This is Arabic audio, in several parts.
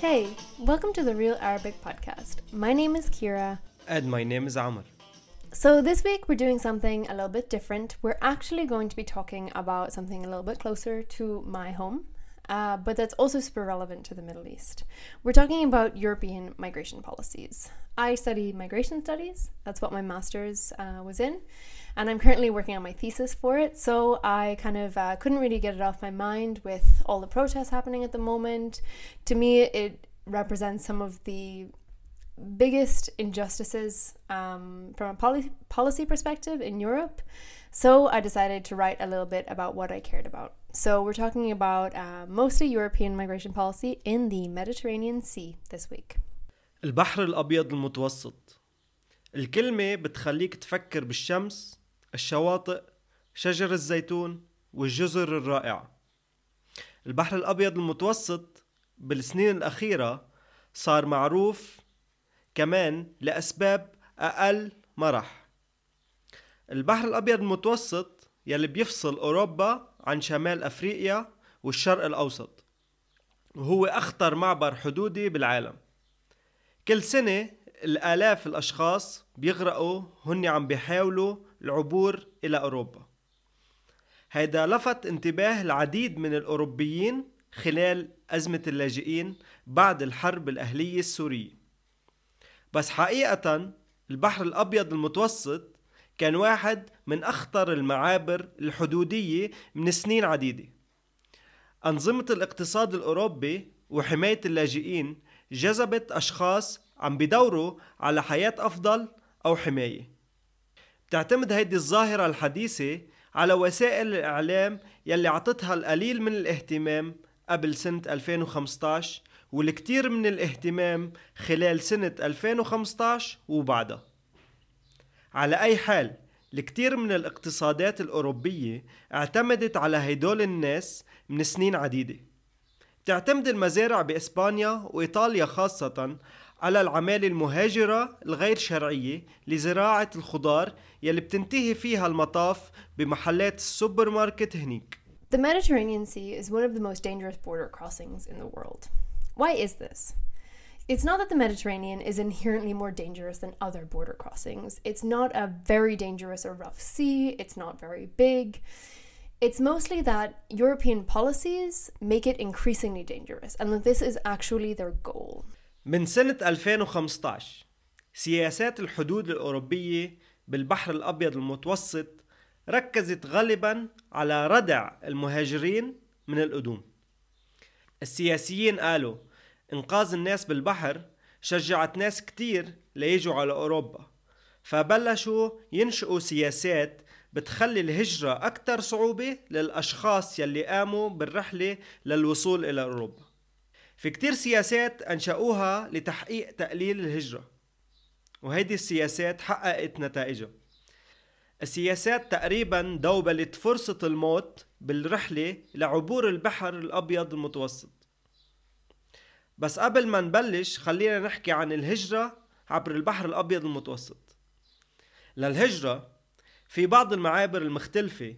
Hey, welcome to the Real Arabic Podcast. My name is Kira. And my name is Amr. So, this week we're doing something a little bit different. We're actually going to be talking about something a little bit closer to my home, uh, but that's also super relevant to the Middle East. We're talking about European migration policies. I study migration studies, that's what my master's uh, was in, and I'm currently working on my thesis for it. So I kind of uh, couldn't really get it off my mind with all the protests happening at the moment. To me, it represents some of the biggest injustices um, from a poli- policy perspective in Europe. So I decided to write a little bit about what I cared about. So we're talking about uh, mostly European migration policy in the Mediterranean Sea this week. البحر الأبيض المتوسط. الكلمة بتخليك تفكر بالشمس الشواطئ شجر الزيتون والجزر الرائعة البحر الأبيض المتوسط بالسنين الأخيرة صار معروف كمان لأسباب أقل مرح. البحر الأبيض المتوسط يلي بيفصل أوروبا عن شمال أفريقيا والشرق الأوسط. وهو أخطر معبر حدودي بالعالم. كل سنة الآلاف الأشخاص بيغرقوا هن عم بيحاولوا العبور إلى أوروبا. هيدا لفت انتباه العديد من الأوروبيين خلال أزمة اللاجئين بعد الحرب الأهلية السورية. بس حقيقة البحر الأبيض المتوسط كان واحد من أخطر المعابر الحدودية من سنين عديدة. أنظمة الاقتصاد الأوروبي وحماية اللاجئين جذبت أشخاص عم بدوروا على حياة أفضل أو حماية. بتعتمد هيدي الظاهرة الحديثة على وسائل الإعلام يلي عطتها القليل من الاهتمام قبل سنة 2015 والكثير من الاهتمام خلال سنة 2015 وبعدها. على أي حال الكثير من الاقتصادات الأوروبية اعتمدت على هيدول الناس من سنين عديدة تعتمد المزارع بإسبانيا وإيطاليا خاصة على العمالة المهاجرة الغير شرعية لزراعة الخضار يلي بتنتهي فيها المطاف بمحلات السوبر ماركت هنيك The Mediterranean Sea is one of the most dangerous border crossings in the world. Why is this? It's not that the Mediterranean is inherently more dangerous than other border crossings. It's not a very dangerous or rough sea, it's not very big. It's mostly that European policies make it increasingly dangerous and that this is actually their goal. من سنة 2015 سياسات الحدود الأوروبية بالبحر الأبيض المتوسط ركزت غالبا على ردع المهاجرين من القدوم السياسيين قالوا إنقاذ الناس بالبحر شجعت ناس كتير ليجوا على أوروبا. فبلشوا ينشئوا سياسات بتخلي الهجرة أكثر صعوبة للأشخاص يلي قاموا بالرحلة للوصول إلى أوروبا. في كتير سياسات أنشأوها لتحقيق تقليل الهجرة وهيدي السياسات حققت نتائجها. السياسات تقريبا دوبلت فرصة الموت بالرحلة لعبور البحر الأبيض المتوسط. بس قبل ما نبلش خلينا نحكي عن الهجرة عبر البحر الأبيض المتوسط. للهجرة في بعض المعابر المختلفة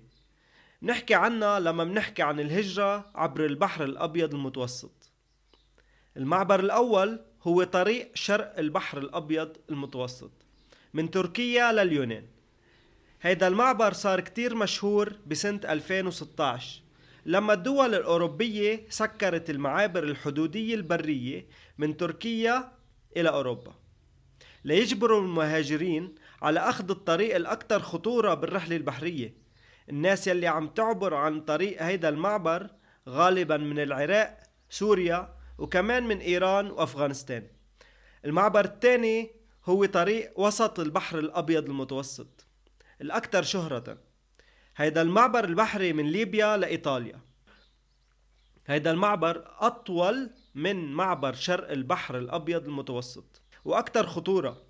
نحكي عنها لما بنحكي عن الهجرة عبر البحر الأبيض المتوسط. المعبر الأول هو طريق شرق البحر الأبيض المتوسط من تركيا لليونان. هيدا المعبر صار كتير مشهور بسنة 2016 لما الدول الأوروبية سكرت المعابر الحدودية البرية من تركيا إلى أوروبا. ليجبروا المهاجرين على أخذ الطريق الأكثر خطورة بالرحلة البحرية. الناس يلي عم تعبر عن طريق هيدا المعبر غالبا من العراق سوريا وكمان من إيران وأفغانستان. المعبر الثاني هو طريق وسط البحر الأبيض المتوسط. الأكثر شهرة. هيدا المعبر البحري من ليبيا لإيطاليا. هيدا المعبر أطول من معبر شرق البحر الأبيض المتوسط. وأكثر خطورة.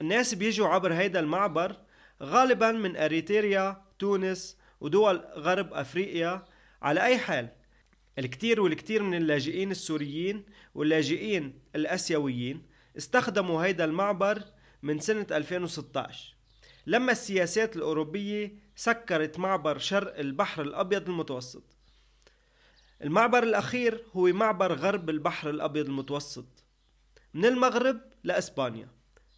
الناس بيجوا عبر هيدا المعبر غالبا من أريتريا تونس ودول غرب أفريقيا. على أي حال الكثير والكثير من اللاجئين السوريين واللاجئين الأسيويين استخدموا هيدا المعبر من سنة 2016 لما السياسات الأوروبية سكرت معبر شرق البحر الأبيض المتوسط. المعبر الأخير هو معبر غرب البحر الأبيض المتوسط. من المغرب لإسبانيا.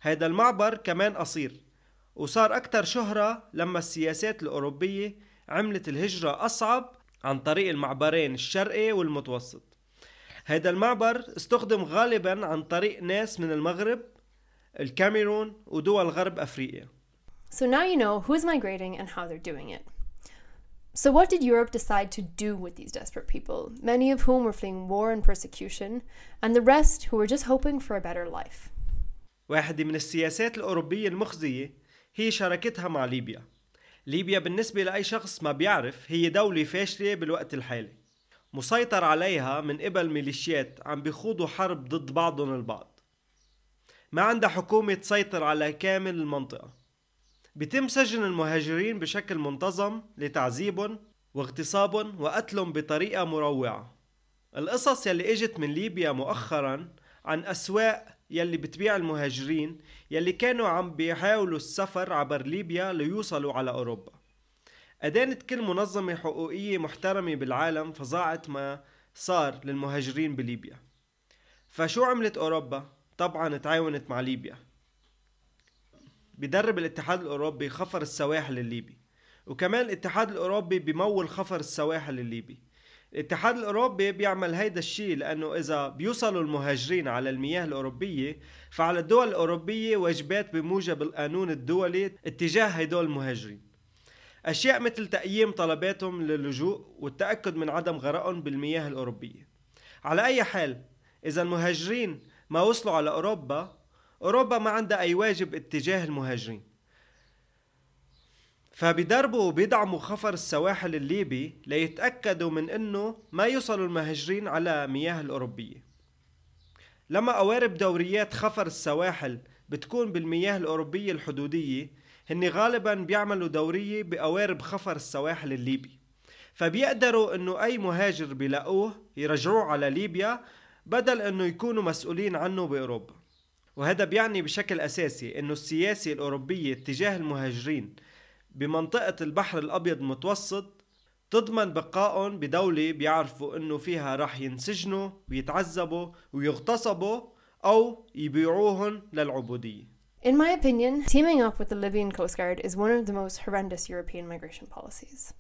هيدا المعبر كمان قصير وصار أكثر شهرة لما السياسات الأوروبية عملت الهجرة أصعب عن طريق المعبرين الشرقي والمتوسط. هيدا المعبر استخدم غالبا عن طريق ناس من المغرب الكاميرون ودول غرب أفريقيا. So now you know who's migrating and how they're doing it. So, what did Europe decide to do with these desperate people, many of whom were fleeing war and persecution, and the rest who were just hoping for a better life? واحدة من السياسات الأوروبية المخزية هي شراكتها مع ليبيا ليبيا بالنسبة لأي شخص ما بيعرف هي دولة فاشلة بالوقت الحالي مسيطر عليها من قبل ميليشيات عم بيخوضوا حرب ضد بعضهم البعض ما عندها حكومة تسيطر على كامل المنطقة بيتم سجن المهاجرين بشكل منتظم لتعذيبهم واغتصابهم وقتلهم بطريقة مروعة. القصص يلي إجت من ليبيا مؤخرا عن أسواق يلي بتبيع المهاجرين يلي كانوا عم بيحاولوا السفر عبر ليبيا ليوصلوا على أوروبا. أدانت كل منظمة حقوقية محترمة بالعالم فظاعة ما صار للمهاجرين بليبيا. فشو عملت أوروبا؟ طبعا تعاونت مع ليبيا. بدرب الاتحاد الأوروبي خفر السواحل الليبي وكمان الاتحاد الأوروبي بمول خفر السواحل الليبي الاتحاد الأوروبي بيعمل هيدا الشيء لأنه إذا بيوصلوا المهاجرين على المياه الأوروبية فعلى الدول الأوروبية واجبات بموجب القانون الدولي اتجاه هيدول المهاجرين. أشياء مثل تقييم طلباتهم للجوء والتأكد من عدم غرقهم بالمياه الأوروبية. على أي حال إذا المهاجرين ما وصلوا على أوروبا أوروبا ما عندها أي واجب اتجاه المهاجرين. فبيدربوا وبيدعموا خفر السواحل الليبي ليتأكدوا من أنه ما يوصلوا المهاجرين على مياه الأوروبية. لما قوارب دوريات خفر السواحل بتكون بالمياه الأوروبية الحدودية هن غالبا بيعملوا دورية بقوارب خفر السواحل الليبي. فبيقدروا إنه أي مهاجر بيلاقوه يرجعوه على ليبيا بدل إنه يكونوا مسؤولين عنه بأوروبا. وهذا بيعني بشكل أساسي إنه السياسة الاوروبية تجاه المهاجرين بمنطقة البحر الأبيض المتوسط تضمن بقائهم بدولة بيعرفوا إنه فيها راح ينسجنوا ويتعذبوا ويغتصبوا أو يبيعوهم للعبودية In my opinion, teaming up with the Libyan Coast Guard is one of the most horrendous European migration policies.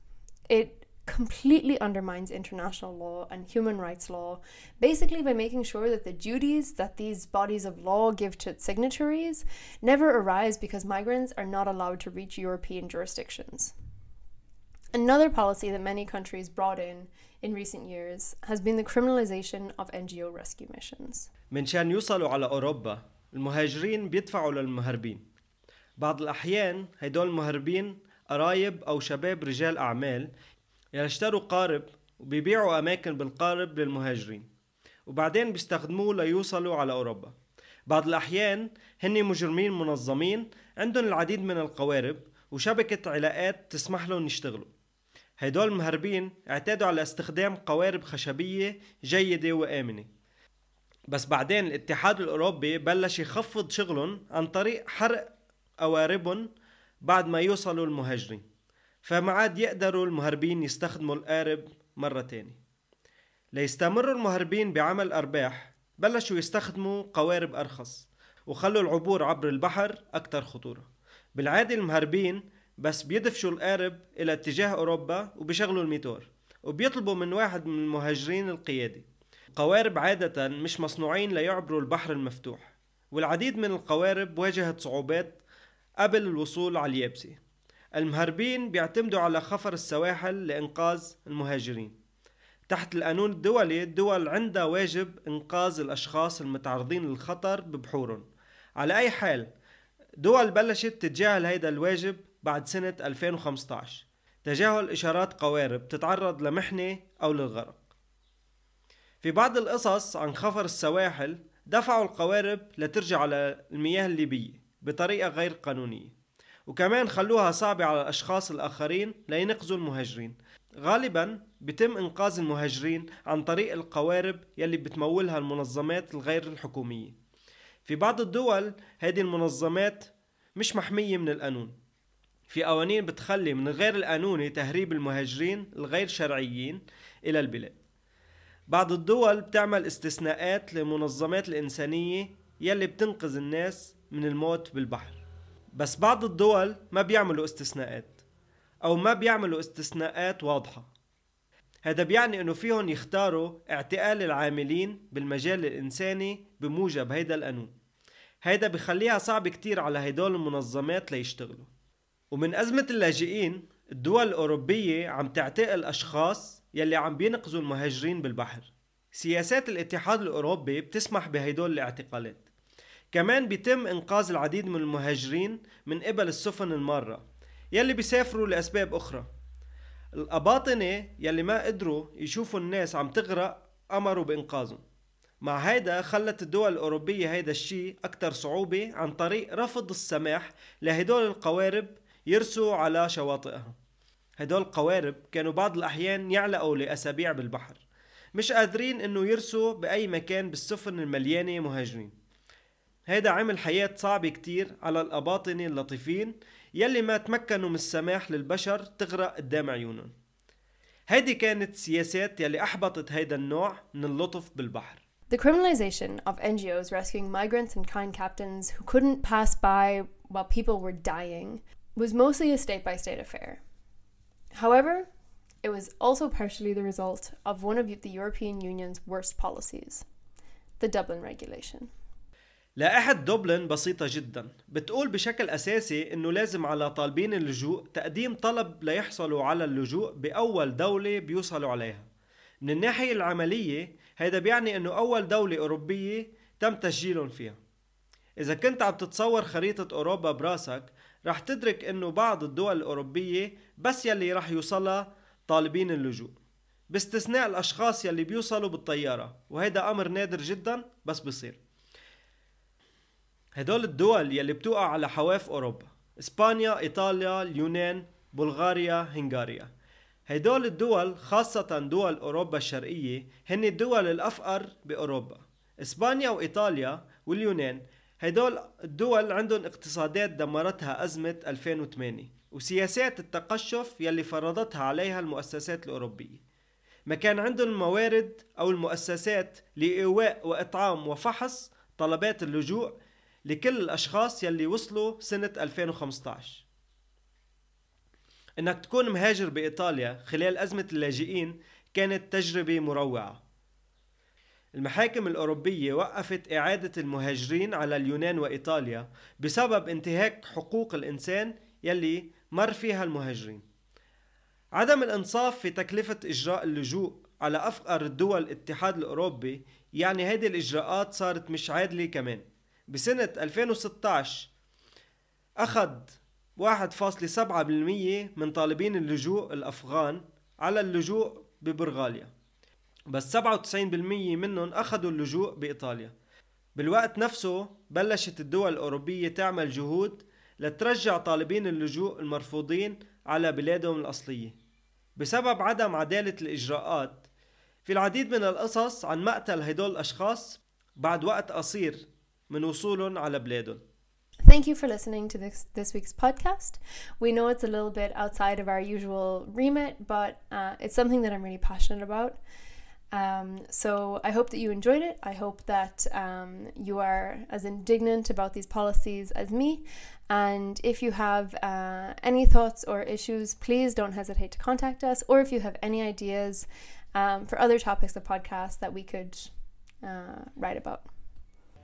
It completely undermines international law and human rights law, basically by making sure that the duties that these bodies of law give to its signatories never arise because migrants are not allowed to reach European jurisdictions. Another policy that many countries brought in in recent years has been the criminalization of NGO rescue missions. من شان يوصلوا على أوروبا المهاجرين بيدفعوا للمهربين بعض الأحيان هيدول المهربين قرايب أو شباب رجال أعمال يشتروا قارب وبيبيعوا أماكن بالقارب للمهاجرين. وبعدين بيستخدموه ليوصلوا على أوروبا. بعض الأحيان هن مجرمين منظمين عندهم العديد من القوارب وشبكة علاقات تسمح لهم يشتغلوا. هيدول المهربين اعتادوا على استخدام قوارب خشبية جيدة وآمنة. بس بعدين الاتحاد الأوروبي بلش يخفض شغلهم عن طريق حرق قواربهم بعد ما يوصلوا المهاجرين. فما عاد يقدروا المهربين يستخدموا القارب مرة تانية ليستمروا المهربين بعمل أرباح بلشوا يستخدموا قوارب أرخص وخلوا العبور عبر البحر أكثر خطورة. بالعادة المهربين بس بيدفشوا القارب إلى اتجاه أوروبا وبيشغلوا الميتور وبيطلبوا من واحد من المهاجرين القيادي. قوارب عادة مش مصنوعين ليعبروا البحر المفتوح والعديد من القوارب واجهت صعوبات قبل الوصول على اليابسة المهربين بيعتمدوا على خفر السواحل لإنقاذ المهاجرين. تحت القانون الدولي الدول عندها واجب إنقاذ الأشخاص المتعرضين للخطر ببحورهم. على أي حال دول بلشت تتجاهل هيدا الواجب بعد سنة 2015 تجاهل إشارات قوارب تتعرض لمحنة أو للغرق. في بعض القصص عن خفر السواحل دفعوا القوارب لترجع على المياه الليبية بطريقة غير قانونية. وكمان خلوها صعبة على الأشخاص الآخرين لينقذوا المهاجرين. غالبا بتم إنقاذ المهاجرين عن طريق القوارب يلي بتمولها المنظمات الغير الحكومية. في بعض الدول هذه المنظمات مش محمية من القانون. في قوانين بتخلي من غير القانوني تهريب المهاجرين الغير شرعيين إلى البلاد. بعض الدول بتعمل استثناءات للمنظمات الإنسانية يلي بتنقذ الناس من الموت بالبحر. بس بعض الدول ما بيعملوا استثناءات أو ما بيعملوا استثناءات واضحة. هذا بيعني إنه فيهم يختاروا اعتقال العاملين بالمجال الإنساني بموجب هيدا القانون. هيدا بخليها صعب كتير على هيدول المنظمات ليشتغلوا. ومن أزمة اللاجئين الدول الأوروبية عم تعتقل أشخاص يلي عم بينقذوا المهاجرين بالبحر. سياسات الاتحاد الأوروبي بتسمح بهيدول الاعتقالات. كمان بيتم إنقاذ العديد من المهاجرين من قبل السفن المارة يلي بيسافروا لأسباب أخرى. الأباطنة يلي ما قدروا يشوفوا الناس عم تغرق أمروا بإنقاذهم. مع هيدا خلت الدول الأوروبية هيدا الشيء أكثر صعوبة عن طريق رفض السماح لهدول القوارب يرسوا على شواطئها. هدول القوارب كانوا بعض الأحيان يعلقوا لأسابيع بالبحر مش قادرين إنه يرسوا بأي مكان بالسفن المليانة مهاجرين. هيدا عمل حياة صعبة كتير على الأباطنة اللطيفين يلي ما تمكنوا من السماح للبشر تغرق قدام عيونهم هيدي كانت سياسات يلي أحبطت هيدا النوع من اللطف بالبحر The criminalization of NGOs rescuing migrants and kind captains who couldn't pass by while people were dying was mostly a state by state affair. However, it was also partially the result of one of the European Union's worst policies the Dublin Regulation. لائحة دوبلن بسيطة جدا. بتقول بشكل أساسي أنه لازم على طالبين اللجوء تقديم طلب ليحصلوا على اللجوء بأول دولة بيوصلوا عليها. من الناحية العملية هيدا بيعني أنه أول دولة أوروبية تم تسجيلهم فيها. إذا كنت عم تتصور خريطة أوروبا براسك رح تدرك أنه بعض الدول الأوروبية بس يلي رح يوصلها طالبين اللجوء باستثناء الأشخاص يلي بيوصلوا بالطيارة. وهيدا أمر نادر جدا بس بصير. هدول الدول يلي بتوقع على حواف أوروبا إسبانيا، إيطاليا، اليونان، بلغاريا، هنغاريا. هدول الدول خاصة دول أوروبا الشرقية هن الدول الأفقر بأوروبا. إسبانيا وإيطاليا واليونان هدول الدول عندهم اقتصادات دمرتها أزمة 2008 وسياسات التقشف يلي فرضتها عليها المؤسسات الأوروبية. ما كان عندهم الموارد أو المؤسسات لإيواء وإطعام وفحص طلبات اللجوء لكل الأشخاص يلي وصلوا سنة 2015 إنك تكون مهاجر بإيطاليا خلال أزمة اللاجئين كانت تجربة مروعة. المحاكم الأوروبية وقفت إعادة المهاجرين على اليونان وإيطاليا بسبب انتهاك حقوق الإنسان يلي مر فيها المهاجرين. عدم الإنصاف في تكلفة إجراء اللجوء على أفقر الدول الاتحاد الأوروبي يعني هذه الإجراءات صارت مش عادلة كمان. بسنة 2016 أخذ 1.7% من طالبين اللجوء الأفغان على اللجوء ببرغاليا. بس 97% منهم أخذوا اللجوء بإيطاليا. بالوقت نفسه بلشت الدول الأوروبية تعمل جهود لترجع طالبين اللجوء المرفوضين على بلادهم الأصلية. بسبب عدم عدالة الإجراءات في العديد من القصص عن مقتل هدول الأشخاص بعد وقت قصير من وصولهم على بلادهم Thank you for listening to this this week's podcast. We know it's a little bit outside of our usual remit, but uh, it's something that I'm really passionate about. Um, so I hope that you enjoyed it. I hope that um, you are as indignant about these policies as me. And if you have uh, any thoughts or issues, please don't hesitate to contact us. Or if you have any ideas um, for other topics of podcasts that we could uh, write about.